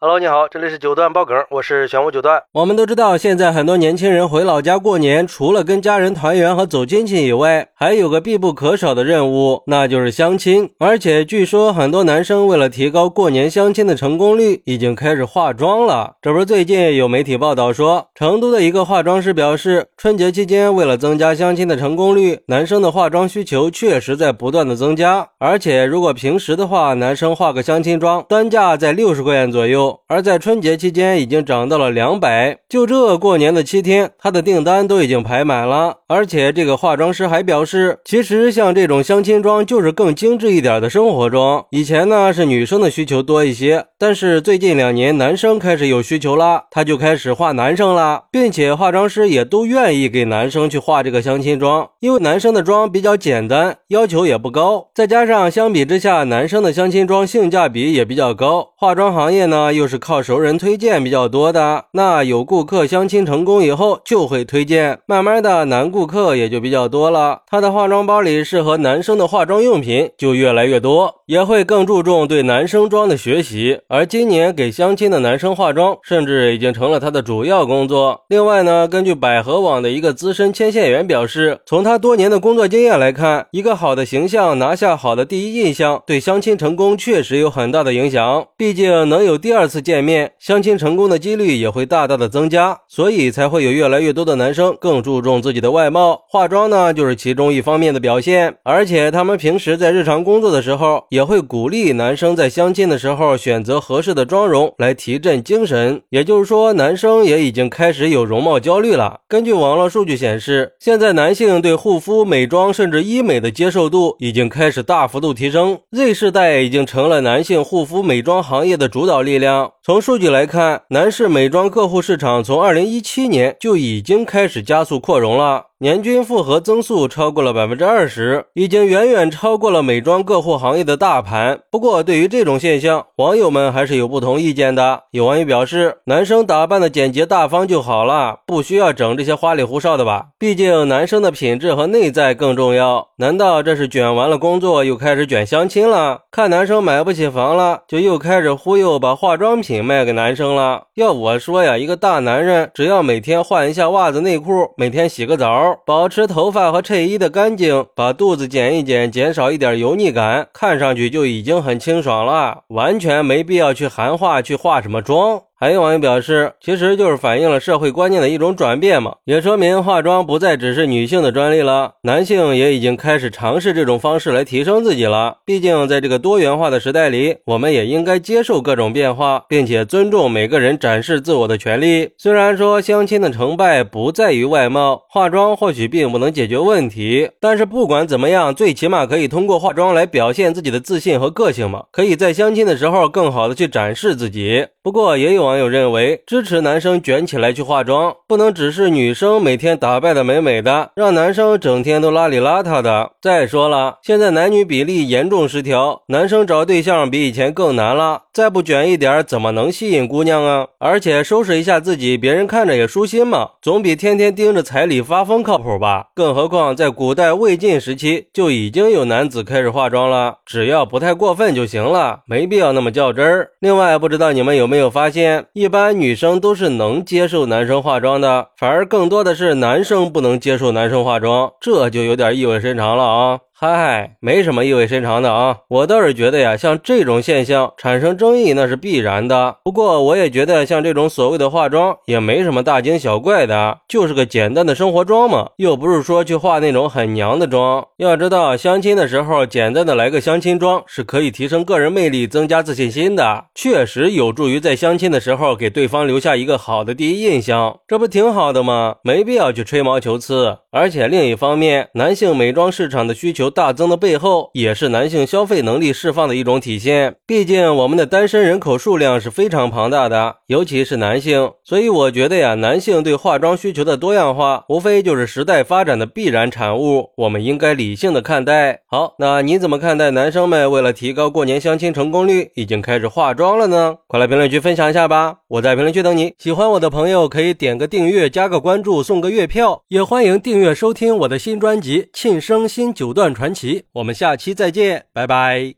Hello，你好，这里是九段爆梗，我是玄武九段。我们都知道，现在很多年轻人回老家过年，除了跟家人团圆和走亲戚以外，还有个必不可少的任务，那就是相亲。而且据说很多男生为了提高过年相亲的成功率，已经开始化妆了。这不是最近有媒体报道说，成都的一个化妆师表示，春节期间为了增加相亲的成功率，男生的化妆需求确实在不断的增加。而且如果平时的话，男生化个相亲妆，单价在六十块钱左右。而在春节期间已经涨到了两百，就这过年的七天，他的订单都已经排满了。而且这个化妆师还表示，其实像这种相亲妆就是更精致一点的生活妆。以前呢是女生的需求多一些，但是最近两年男生开始有需求了，他就开始画男生了，并且化妆师也都愿意给男生去画这个相亲妆，因为男生的妆比较简单，要求也不高，再加上相比之下，男生的相亲妆性价比也比较高。化妆行业呢又是靠熟人推荐比较多的，那有顾客相亲成功以后就会推荐，慢慢的男顾客也就比较多了。她的化妆包里适合男生的化妆用品就越来越多，也会更注重对男生妆的学习。而今年给相亲的男生化妆，甚至已经成了他的主要工作。另外呢，根据百合网的一个资深牵线员表示，从他多年的工作经验来看，一个好的形象拿下好的第一印象，对相亲成功确实有很大的影响。毕竟能有第二次见面。相亲成功的几率也会大大的增加，所以才会有越来越多的男生更注重自己的外貌，化妆呢就是其中一方面的表现。而且他们平时在日常工作的时候，也也会鼓励男生在相亲的时候选择合适的妆容来提振精神。也就是说，男生也已经开始有容貌焦虑了。根据网络数据显示，现在男性对护肤、美妆甚至医美的接受度已经开始大幅度提升，Z 世代已经成了男性护肤美妆行业的主导力量。从数据来看，男士美妆客户市场从二零一七年就已经开始加速扩容了。年均复合增速超过了百分之二十，已经远远超过了美妆个户行业的大盘。不过，对于这种现象，网友们还是有不同意见的。有网友表示，男生打扮的简洁大方就好了，不需要整这些花里胡哨的吧？毕竟男生的品质和内在更重要。难道这是卷完了工作又开始卷相亲了？看男生买不起房了，就又开始忽悠把化妆品卖给男生了？要我说呀，一个大男人只要每天换一下袜子内裤，每天洗个澡。保持头发和衬衣的干净，把肚子减一减，减少一点油腻感，看上去就已经很清爽了，完全没必要去韩化去化什么妆。还有网友表示，其实就是反映了社会观念的一种转变嘛，也说明化妆不再只是女性的专利了，男性也已经开始尝试这种方式来提升自己了。毕竟在这个多元化的时代里，我们也应该接受各种变化，并且尊重每个人展示自我的权利。虽然说相亲的成败不在于外貌，化妆或许并不能解决问题，但是不管怎么样，最起码可以通过化妆来表现自己的自信和个性嘛，可以在相亲的时候更好的去展示自己。不过也有网友认为，支持男生卷起来去化妆，不能只是女生每天打扮的美美的，让男生整天都邋里邋遢的。再说了，现在男女比例严重失调，男生找对象比以前更难了，再不卷一点，怎么能吸引姑娘啊？而且收拾一下自己，别人看着也舒心嘛，总比天天盯着彩礼发疯靠谱吧？更何况在古代魏晋时期就已经有男子开始化妆了，只要不太过分就行了，没必要那么较真儿。另外，不知道你们有没有？发现，一般女生都是能接受男生化妆的，反而更多的是男生不能接受男生化妆，这就有点意味深长了啊。嗨，没什么意味深长的啊，我倒是觉得呀，像这种现象产生争议那是必然的。不过我也觉得像这种所谓的化妆也没什么大惊小怪的，就是个简单的生活妆嘛，又不是说去化那种很娘的妆。要知道，相亲的时候简单的来个相亲妆是可以提升个人魅力、增加自信心的，确实有助于在相亲的时候给对方留下一个好的第一印象，这不挺好的吗？没必要去吹毛求疵。而且另一方面，男性美妆市场的需求大增的背后，也是男性消费能力释放的一种体现。毕竟我们的单身人口数量是非常庞大的，尤其是男性。所以我觉得呀，男性对化妆需求的多样化，无非就是时代发展的必然产物。我们应该理性的看待。好，那你怎么看待男生们为了提高过年相亲成功率，已经开始化妆了呢？快来评论区分享一下吧！我在评论区等你。喜欢我的朋友可以点个订阅，加个关注，送个月票。也欢迎订阅收听我的新专辑《庆生新九段传奇》。我们下期再见，拜拜。